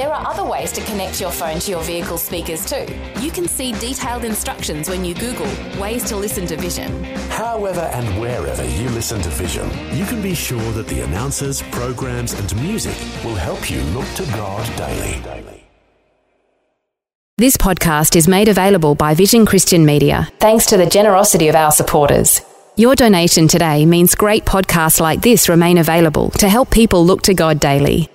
There are other ways to connect your phone to your vehicle speakers too. You can see detailed instructions when you Google ways to listen to Vision. However and wherever you listen to Vision, you can be sure that the announcers, programs, and music will help you look to God daily. This podcast is made available by Vision Christian Media thanks to the generosity of our supporters. Your donation today means great podcasts like this remain available to help people look to God daily.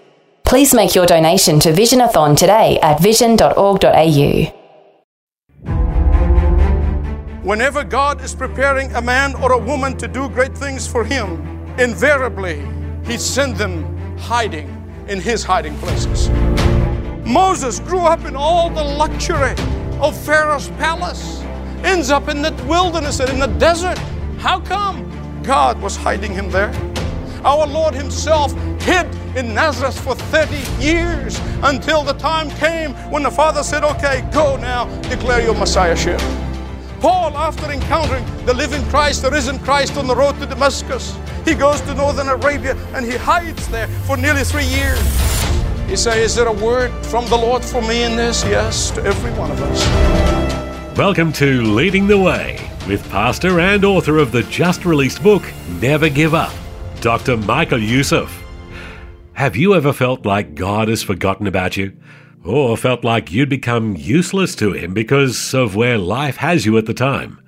Please make your donation to Visionathon today at vision.org.au. Whenever God is preparing a man or a woman to do great things for Him, invariably He sends them hiding in His hiding places. Moses grew up in all the luxury of Pharaoh's palace, ends up in the wilderness and in the desert. How come? God was hiding him there. Our Lord Himself hid in Nazareth for 30 years until the time came when the Father said, Okay, go now, declare your Messiahship. Paul, after encountering the living Christ, the risen Christ on the road to Damascus, he goes to northern Arabia and he hides there for nearly three years. He says, Is there a word from the Lord for me in this? Yes, to every one of us. Welcome to Leading the Way with pastor and author of the just released book, Never Give Up. Dr. Michael Youssef. Have you ever felt like God has forgotten about you? Or felt like you'd become useless to Him because of where life has you at the time?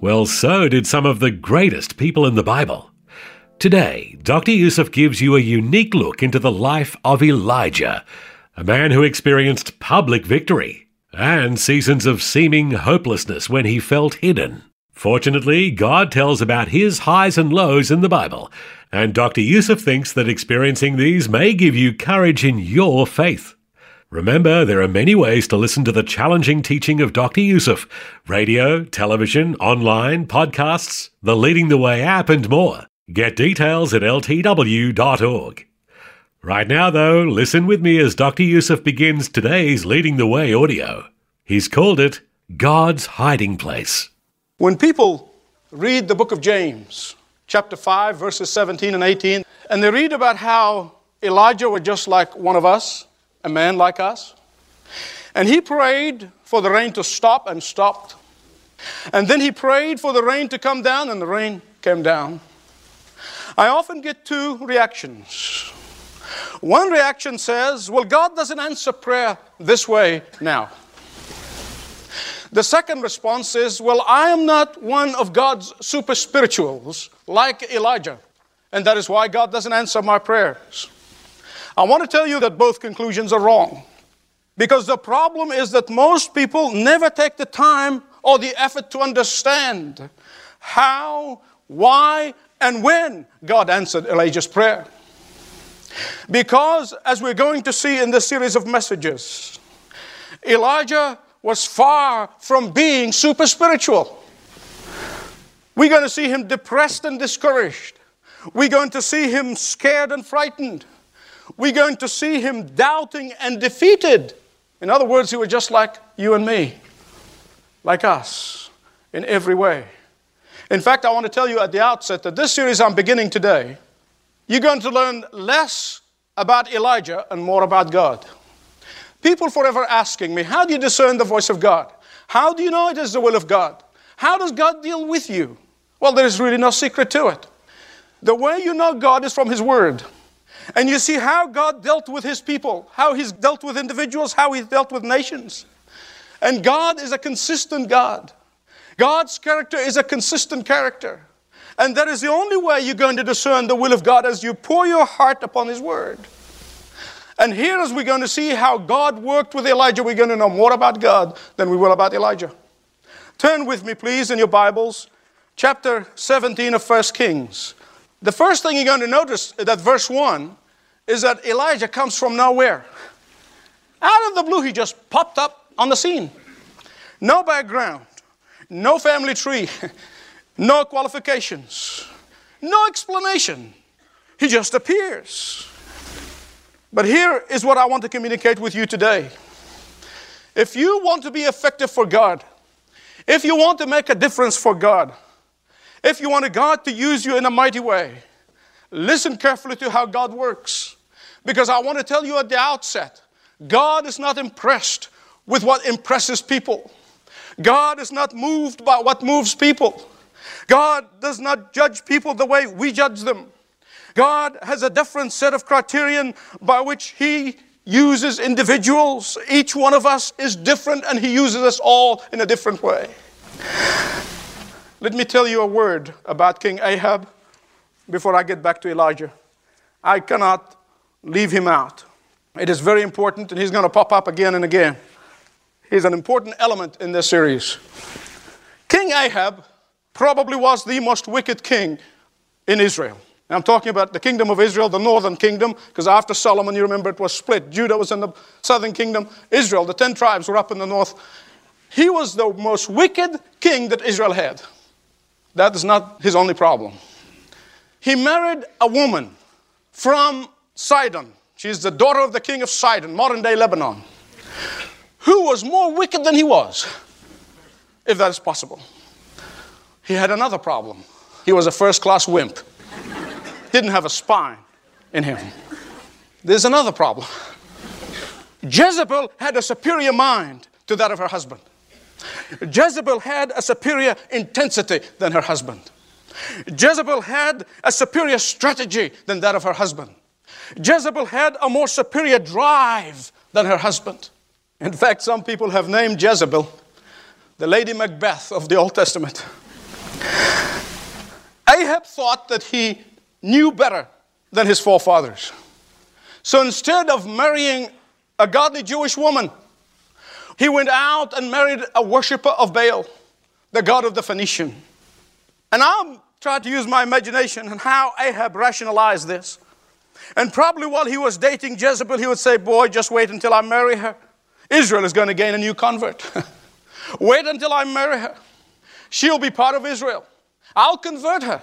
Well, so did some of the greatest people in the Bible. Today, Dr. Youssef gives you a unique look into the life of Elijah, a man who experienced public victory and seasons of seeming hopelessness when he felt hidden. Fortunately, God tells about his highs and lows in the Bible, and Dr. Youssef thinks that experiencing these may give you courage in your faith. Remember, there are many ways to listen to the challenging teaching of Dr. Youssef radio, television, online, podcasts, the Leading the Way app, and more. Get details at ltw.org. Right now, though, listen with me as Dr. Youssef begins today's Leading the Way audio. He's called it God's Hiding Place. When people read the book of James, chapter 5, verses 17 and 18, and they read about how Elijah was just like one of us, a man like us, and he prayed for the rain to stop and stopped. And then he prayed for the rain to come down, and the rain came down. I often get two reactions. One reaction says, Well, God doesn't answer prayer this way now. The second response is, Well, I am not one of God's super spirituals like Elijah, and that is why God doesn't answer my prayers. I want to tell you that both conclusions are wrong. Because the problem is that most people never take the time or the effort to understand how, why, and when God answered Elijah's prayer. Because, as we're going to see in this series of messages, Elijah was far from being super spiritual. We're going to see him depressed and discouraged. We're going to see him scared and frightened. We're going to see him doubting and defeated. In other words, he was just like you and me, like us, in every way. In fact, I want to tell you at the outset that this series I'm beginning today, you're going to learn less about Elijah and more about God. People forever asking me, How do you discern the voice of God? How do you know it is the will of God? How does God deal with you? Well, there is really no secret to it. The way you know God is from His Word. And you see how God dealt with His people, how He's dealt with individuals, how He's dealt with nations. And God is a consistent God. God's character is a consistent character. And that is the only way you're going to discern the will of God as you pour your heart upon His Word. And here, as we're going to see how God worked with Elijah, we're going to know more about God than we will about Elijah. Turn with me, please, in your Bibles, chapter 17 of 1 Kings. The first thing you're going to notice uh, that verse 1 is that Elijah comes from nowhere. Out of the blue, he just popped up on the scene. No background, no family tree, no qualifications. No explanation. He just appears. But here is what I want to communicate with you today. If you want to be effective for God, if you want to make a difference for God, if you want God to use you in a mighty way, listen carefully to how God works. Because I want to tell you at the outset God is not impressed with what impresses people, God is not moved by what moves people. God does not judge people the way we judge them. God has a different set of criterion by which He uses individuals. Each one of us is different and He uses us all in a different way. Let me tell you a word about King Ahab before I get back to Elijah. I cannot leave him out. It is very important, and he's going to pop up again and again. He's an important element in this series. King Ahab probably was the most wicked king in Israel. I'm talking about the kingdom of Israel, the northern kingdom, because after Solomon, you remember it was split. Judah was in the southern kingdom, Israel, the 10 tribes were up in the north. He was the most wicked king that Israel had. That is not his only problem. He married a woman from Sidon. She's the daughter of the king of Sidon, modern day Lebanon, who was more wicked than he was, if that is possible. He had another problem. He was a first class wimp didn't have a spine in him. There's another problem. Jezebel had a superior mind to that of her husband. Jezebel had a superior intensity than her husband. Jezebel had a superior strategy than that of her husband. Jezebel had a more superior drive than her husband. In fact, some people have named Jezebel the Lady Macbeth of the Old Testament. Ahab thought that he knew better than his forefathers. So instead of marrying a godly Jewish woman, he went out and married a worshiper of Baal, the god of the Phoenician. And I'm trying to use my imagination and how Ahab rationalized this. And probably while he was dating Jezebel, he would say, Boy, just wait until I marry her. Israel is going to gain a new convert. wait until I marry her. She'll be part of Israel. I'll convert her.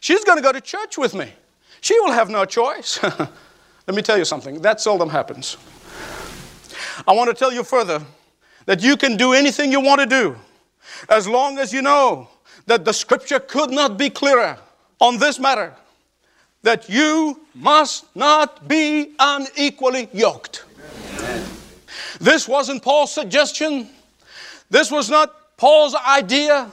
She's going to go to church with me. She will have no choice. Let me tell you something that seldom happens. I want to tell you further that you can do anything you want to do as long as you know that the scripture could not be clearer on this matter that you must not be unequally yoked. This wasn't Paul's suggestion. This was not Paul's idea.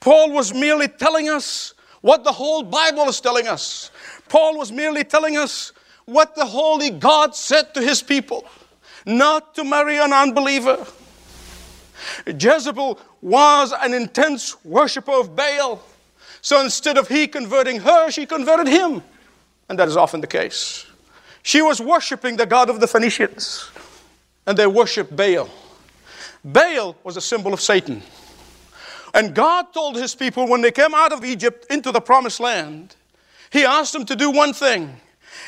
Paul was merely telling us what the whole Bible is telling us. Paul was merely telling us what the Holy God said to his people not to marry an unbeliever. Jezebel was an intense worshiper of Baal. So instead of he converting her, she converted him. And that is often the case. She was worshiping the God of the Phoenicians, and they worshiped Baal. Baal was a symbol of Satan. And God told his people when they came out of Egypt into the promised land, he asked them to do one thing.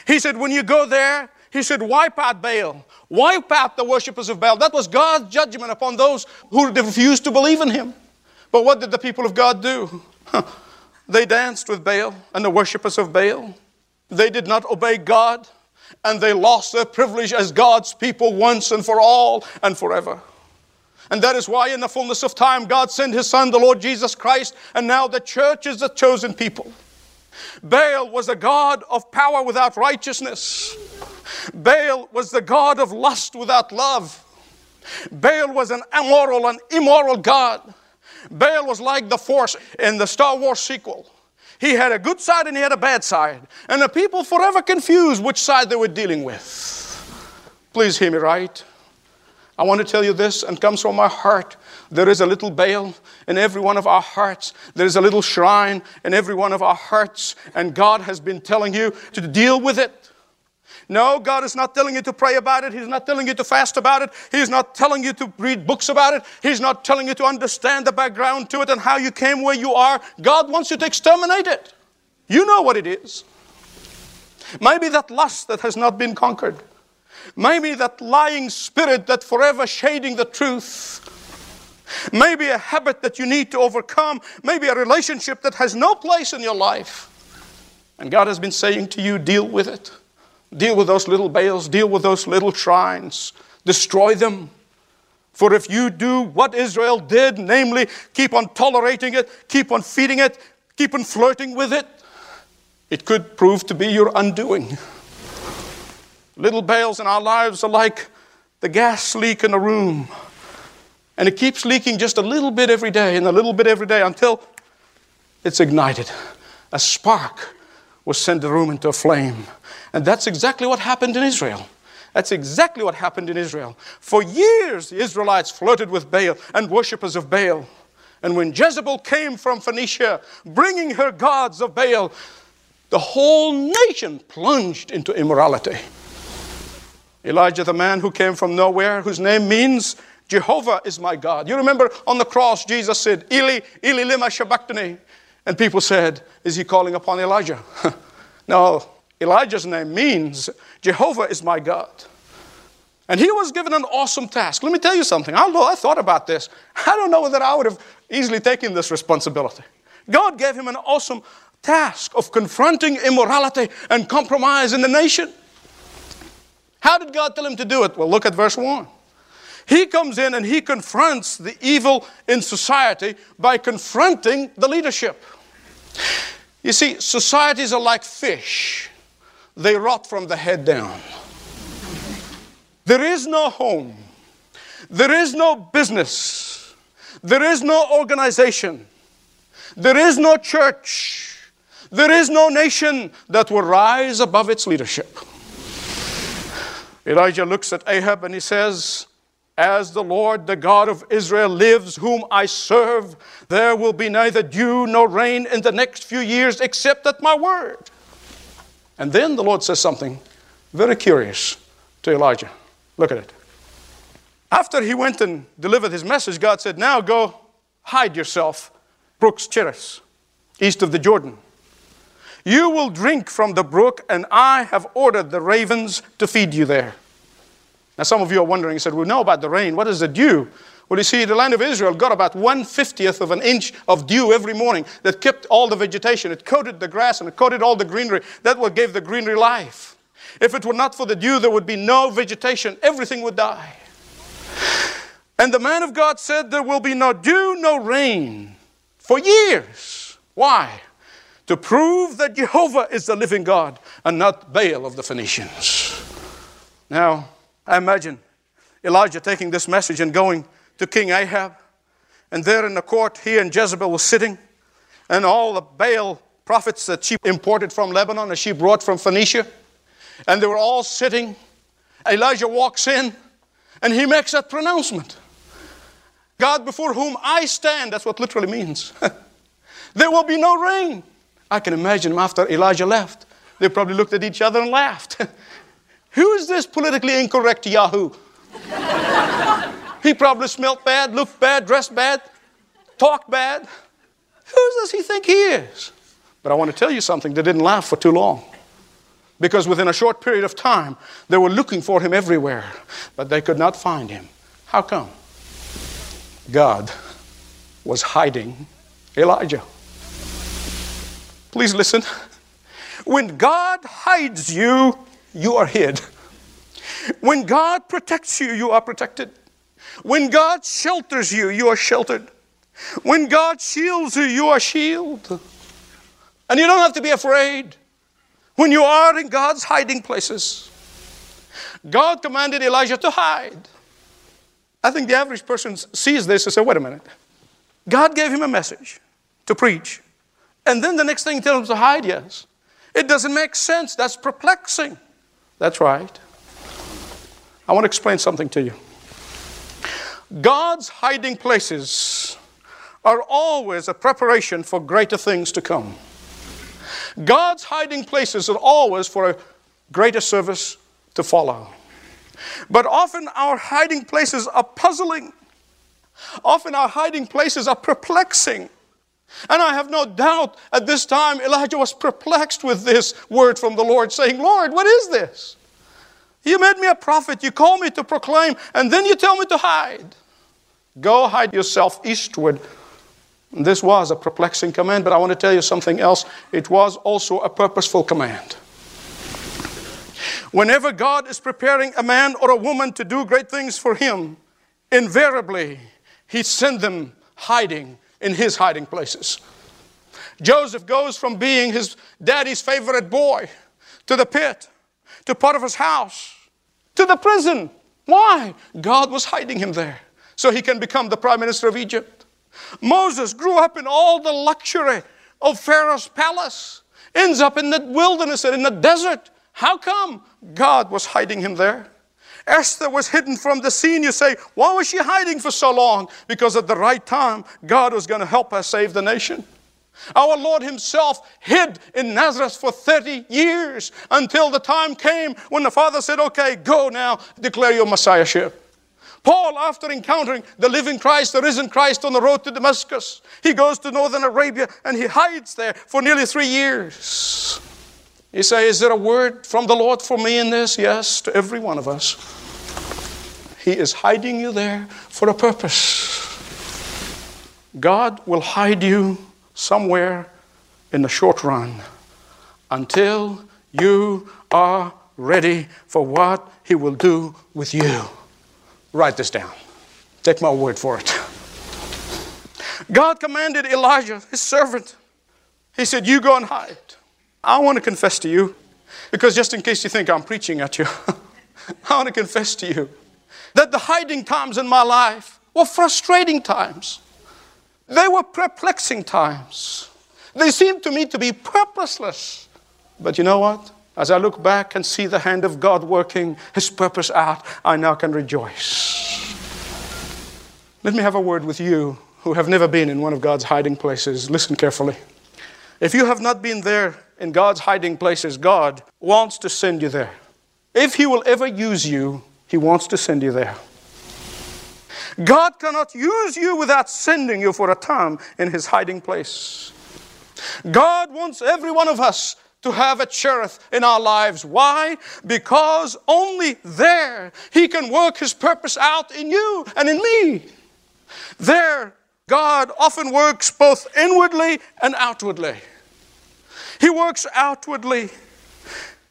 He said, When you go there, he said, wipe out Baal, wipe out the worshippers of Baal. That was God's judgment upon those who refused to believe in him. But what did the people of God do? They danced with Baal and the worshippers of Baal. They did not obey God and they lost their privilege as God's people once and for all and forever. And that is why, in the fullness of time, God sent His Son, the Lord Jesus Christ, and now the church is the chosen people. Baal was a God of power without righteousness. Baal was the God of lust without love. Baal was an immoral and immoral God. Baal was like the Force in the Star Wars sequel. He had a good side and he had a bad side. And the people forever confused which side they were dealing with. Please hear me right. I want to tell you this, and comes from my heart. There is a little Baal in every one of our hearts. There is a little shrine in every one of our hearts, and God has been telling you to deal with it. No, God is not telling you to pray about it. He's not telling you to fast about it. He's not telling you to read books about it. He's not telling you to understand the background to it and how you came where you are. God wants you to exterminate it. You know what it is. Maybe that lust that has not been conquered. Maybe that lying spirit that forever shading the truth. Maybe a habit that you need to overcome. Maybe a relationship that has no place in your life. And God has been saying to you, deal with it. Deal with those little Baals, deal with those little shrines, destroy them. For if you do what Israel did, namely keep on tolerating it, keep on feeding it, keep on flirting with it, it could prove to be your undoing. Little Baals in our lives are like the gas leak in a room. And it keeps leaking just a little bit every day and a little bit every day until it's ignited. A spark will send the room into a flame. And that's exactly what happened in Israel. That's exactly what happened in Israel. For years, the Israelites flirted with Baal and worshippers of Baal. And when Jezebel came from Phoenicia, bringing her gods of Baal, the whole nation plunged into immorality. Elijah, the man who came from nowhere, whose name means Jehovah is my God. You remember on the cross, Jesus said, Eli, Eli, lima sabachthani. And people said, Is he calling upon Elijah? no, Elijah's name means Jehovah is my God. And he was given an awesome task. Let me tell you something. Although I thought about this, I don't know that I would have easily taken this responsibility. God gave him an awesome task of confronting immorality and compromise in the nation. How did God tell him to do it? Well, look at verse 1. He comes in and he confronts the evil in society by confronting the leadership. You see, societies are like fish, they rot from the head down. There is no home, there is no business, there is no organization, there is no church, there is no nation that will rise above its leadership. Elijah looks at Ahab and he says, as the Lord, the God of Israel, lives, whom I serve, there will be neither dew nor rain in the next few years except at my word. And then the Lord says something very curious to Elijah. Look at it. After he went and delivered his message, God said, Now go hide yourself, Brooks Cherith, east of the Jordan. You will drink from the brook, and I have ordered the ravens to feed you there. Now, some of you are wondering, you said, We know about the rain. What is the dew? Well, you see, the land of Israel got about 150th of an inch of dew every morning that kept all the vegetation. It coated the grass and it coated all the greenery. That what gave the greenery life. If it were not for the dew, there would be no vegetation. Everything would die. And the man of God said, There will be no dew, no rain for years. Why? To prove that Jehovah is the living God and not Baal of the Phoenicians. Now, I imagine Elijah taking this message and going to King Ahab. And there in the court, he and Jezebel were sitting, and all the Baal prophets that she imported from Lebanon and she brought from Phoenicia. And they were all sitting. Elijah walks in and he makes that pronouncement God before whom I stand, that's what literally means. there will be no rain. I can imagine them after Elijah left. They probably looked at each other and laughed. Who is this politically incorrect Yahoo? he probably smelt bad, looked bad, dressed bad, talked bad. Who does he think he is? But I want to tell you something, they didn't laugh for too long. Because within a short period of time, they were looking for him everywhere, but they could not find him. How come? God was hiding Elijah. Please listen. When God hides you, you are hid. When God protects you, you are protected. When God shelters you, you are sheltered. When God shields you, you are shielded. And you don't have to be afraid when you are in God's hiding places. God commanded Elijah to hide. I think the average person sees this and says, wait a minute. God gave him a message to preach. And then the next thing tells him to hide, yes. It doesn't make sense. That's perplexing. That's right. I want to explain something to you. God's hiding places are always a preparation for greater things to come. God's hiding places are always for a greater service to follow. But often our hiding places are puzzling. Often our hiding places are perplexing. And I have no doubt at this time Elijah was perplexed with this word from the Lord, saying, Lord, what is this? You made me a prophet, you call me to proclaim, and then you tell me to hide. Go hide yourself eastward This was a perplexing command, but I want to tell you something else. It was also a purposeful command. Whenever God is preparing a man or a woman to do great things for Him, invariably He sends them hiding in His hiding places. Joseph goes from being his daddy's favorite boy to the pit, to Potiphar's house, to the prison. Why? God was hiding him there so he can become the prime minister of Egypt. Moses grew up in all the luxury of Pharaoh's palace, ends up in the wilderness and in the desert. How come? God was hiding him there. Esther was hidden from the scene. You say, why was she hiding for so long? Because at the right time, God was going to help her save the nation. Our Lord Himself hid in Nazareth for 30 years until the time came when the Father said, Okay, go now, declare your Messiahship. Paul, after encountering the living Christ, the risen Christ on the road to Damascus, he goes to northern Arabia and he hides there for nearly three years. You say, Is there a word from the Lord for me in this? Yes, to every one of us. He is hiding you there for a purpose. God will hide you somewhere in the short run until you are ready for what He will do with you. Write this down. Take my word for it. God commanded Elijah, his servant, he said, You go and hide. I want to confess to you, because just in case you think I'm preaching at you, I want to confess to you that the hiding times in my life were frustrating times. They were perplexing times. They seemed to me to be purposeless. But you know what? As I look back and see the hand of God working His purpose out, I now can rejoice. Let me have a word with you who have never been in one of God's hiding places. Listen carefully. If you have not been there in God's hiding places, God wants to send you there. If He will ever use you, He wants to send you there. God cannot use you without sending you for a time in His hiding place. God wants every one of us to have a Cherith in our lives. Why? Because only there He can work His purpose out in you and in me. There, God often works both inwardly and outwardly. He works outwardly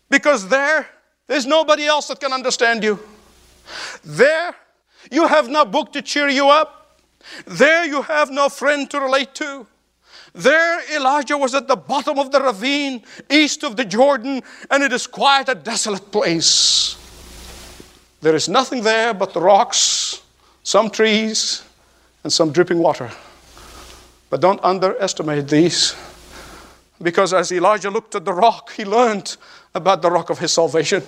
because there, there's nobody else that can understand you. There, you have no book to cheer you up. There, you have no friend to relate to. There, Elijah was at the bottom of the ravine east of the Jordan, and it is quite a desolate place. There is nothing there but the rocks, some trees, and some dripping water. But don't underestimate these, because as Elijah looked at the rock, he learned about the rock of his salvation.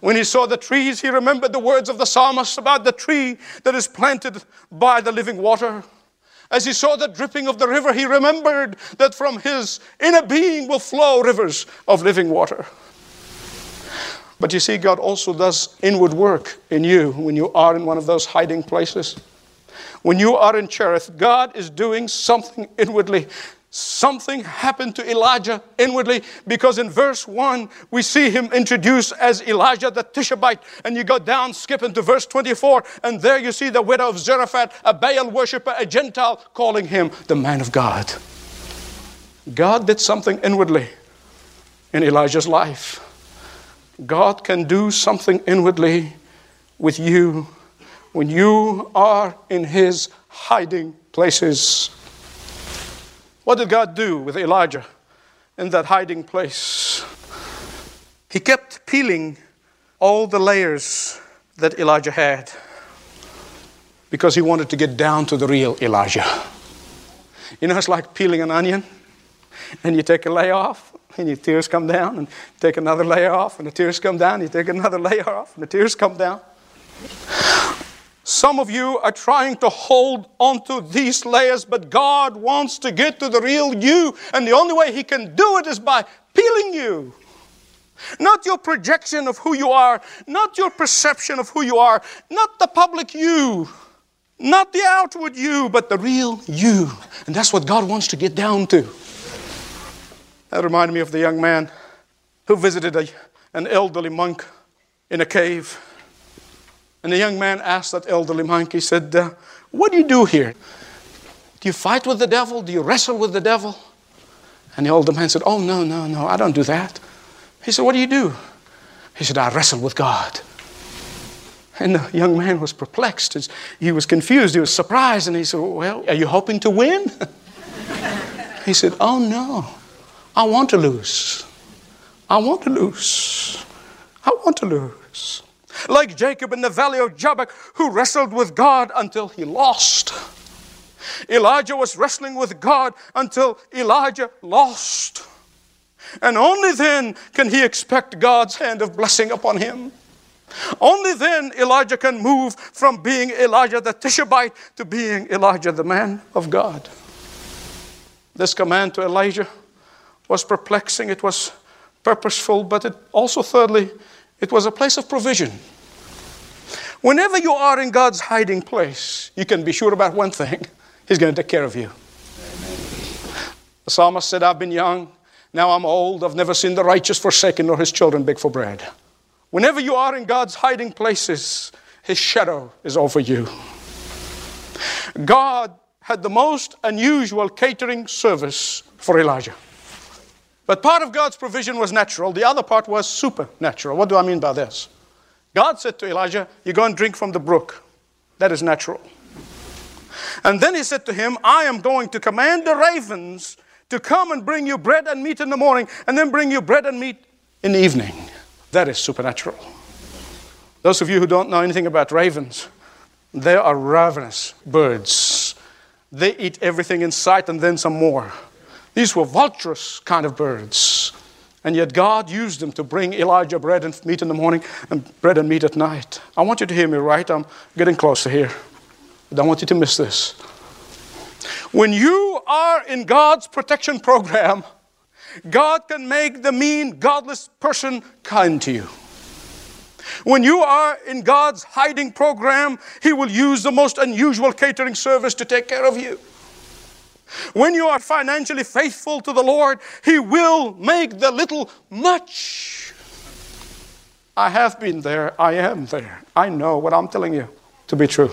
When he saw the trees, he remembered the words of the psalmist about the tree that is planted by the living water. As he saw the dripping of the river, he remembered that from his inner being will flow rivers of living water. But you see, God also does inward work in you when you are in one of those hiding places. When you are in Cherith, God is doing something inwardly Something happened to Elijah inwardly because in verse 1 we see him introduced as Elijah the Tishbite. And you go down, skip into verse 24, and there you see the widow of Zarephath, a Baal worshiper, a Gentile, calling him the man of God. God did something inwardly in Elijah's life. God can do something inwardly with you when you are in his hiding places. What did God do with Elijah in that hiding place? He kept peeling all the layers that Elijah had because he wanted to get down to the real Elijah. You know, it's like peeling an onion, and you take a layer off, and your tears come down, and take another layer off, and the tears come down, and you take another layer off, and the tears come down. Some of you are trying to hold onto these layers, but God wants to get to the real you. And the only way He can do it is by peeling you. Not your projection of who you are, not your perception of who you are, not the public you, not the outward you, but the real you. And that's what God wants to get down to. That reminded me of the young man who visited a, an elderly monk in a cave. And the young man asked that elderly monk, he said, uh, What do you do here? Do you fight with the devil? Do you wrestle with the devil? And the older man said, Oh, no, no, no, I don't do that. He said, What do you do? He said, I wrestle with God. And the young man was perplexed. He was confused. He was surprised. And he said, Well, are you hoping to win? he said, Oh, no. I want to lose. I want to lose. I want to lose. Like Jacob in the valley of Jabbok, who wrestled with God until he lost. Elijah was wrestling with God until Elijah lost. And only then can he expect God's hand of blessing upon him. Only then Elijah can move from being Elijah the Tishbite to being Elijah the man of God. This command to Elijah was perplexing, it was purposeful, but it also, thirdly, it was a place of provision. Whenever you are in God's hiding place, you can be sure about one thing He's going to take care of you. The psalmist said, I've been young, now I'm old, I've never seen the righteous forsaken nor his children beg for bread. Whenever you are in God's hiding places, his shadow is over you. God had the most unusual catering service for Elijah. But part of God's provision was natural, the other part was supernatural. What do I mean by this? God said to Elijah, You go and drink from the brook. That is natural. And then he said to him, I am going to command the ravens to come and bring you bread and meat in the morning, and then bring you bread and meat in the evening. That is supernatural. Those of you who don't know anything about ravens, they are ravenous birds. They eat everything in sight and then some more. These were vulturous kind of birds. And yet God used them to bring Elijah bread and meat in the morning and bread and meat at night. I want you to hear me right. I'm getting closer here. I don't want you to miss this. When you are in God's protection program, God can make the mean, godless person kind to you. When you are in God's hiding program, He will use the most unusual catering service to take care of you. When you are financially faithful to the Lord, He will make the little much. I have been there, I am there. I know what I'm telling you to be true.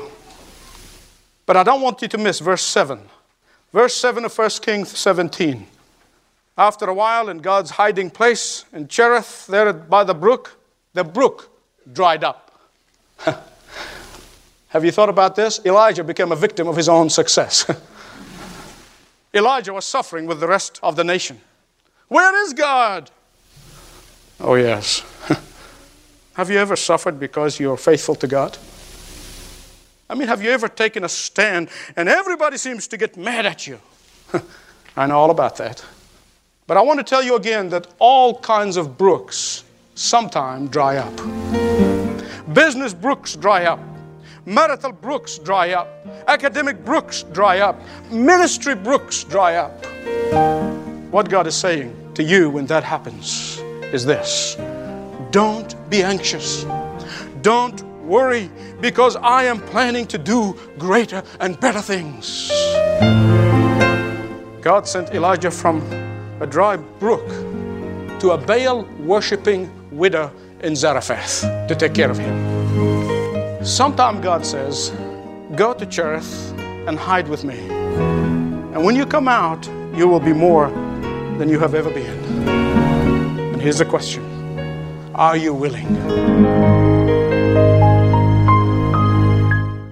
But I don't want you to miss verse 7. Verse 7 of 1 Kings 17. After a while, in God's hiding place in Cherith, there by the brook, the brook dried up. Have you thought about this? Elijah became a victim of his own success. Elijah was suffering with the rest of the nation. Where is God? Oh, yes. Have you ever suffered because you're faithful to God? I mean, have you ever taken a stand and everybody seems to get mad at you? I know all about that. But I want to tell you again that all kinds of brooks sometime dry up. Business brooks dry up. Marital brooks dry up. Academic brooks dry up. Ministry brooks dry up. What God is saying to you when that happens is this don't be anxious. Don't worry because I am planning to do greater and better things. God sent Elijah from a dry brook to a Baal worshiping widow in Zarephath to take care of him. Sometime God says, Go to Cherith and hide with me. And when you come out, you will be more than you have ever been. And here's the question Are you willing?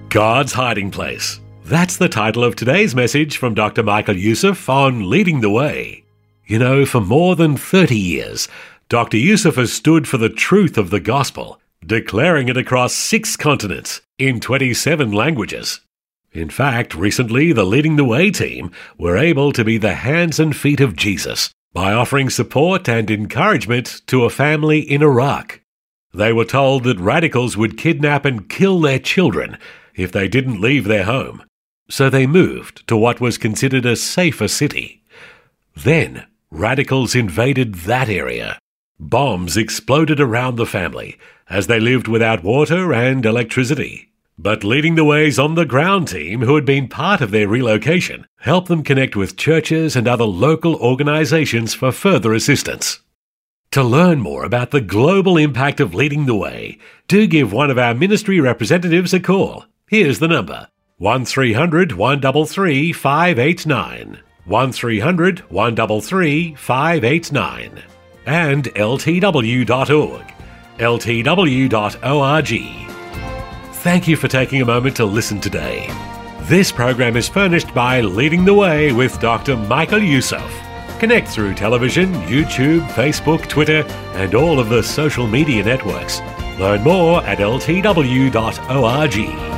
God's Hiding Place. That's the title of today's message from Dr. Michael Youssef on Leading the Way. You know, for more than 30 years, Dr. Youssef has stood for the truth of the gospel, declaring it across six continents in 27 languages. In fact, recently the Leading the Way team were able to be the hands and feet of Jesus by offering support and encouragement to a family in Iraq. They were told that radicals would kidnap and kill their children if they didn't leave their home, so they moved to what was considered a safer city. Then, radicals invaded that area. Bombs exploded around the family as they lived without water and electricity. But leading the ways on the ground team, who had been part of their relocation, helped them connect with churches and other local organizations for further assistance. To learn more about the global impact of leading the way, do give one of our ministry representatives a call Here's the number 1300 133 589. 1300 133 589. And ltw.org. ltw.org. Thank you for taking a moment to listen today. This program is furnished by Leading the Way with Dr. Michael Youssef. Connect through television, YouTube, Facebook, Twitter, and all of the social media networks. Learn more at ltw.org.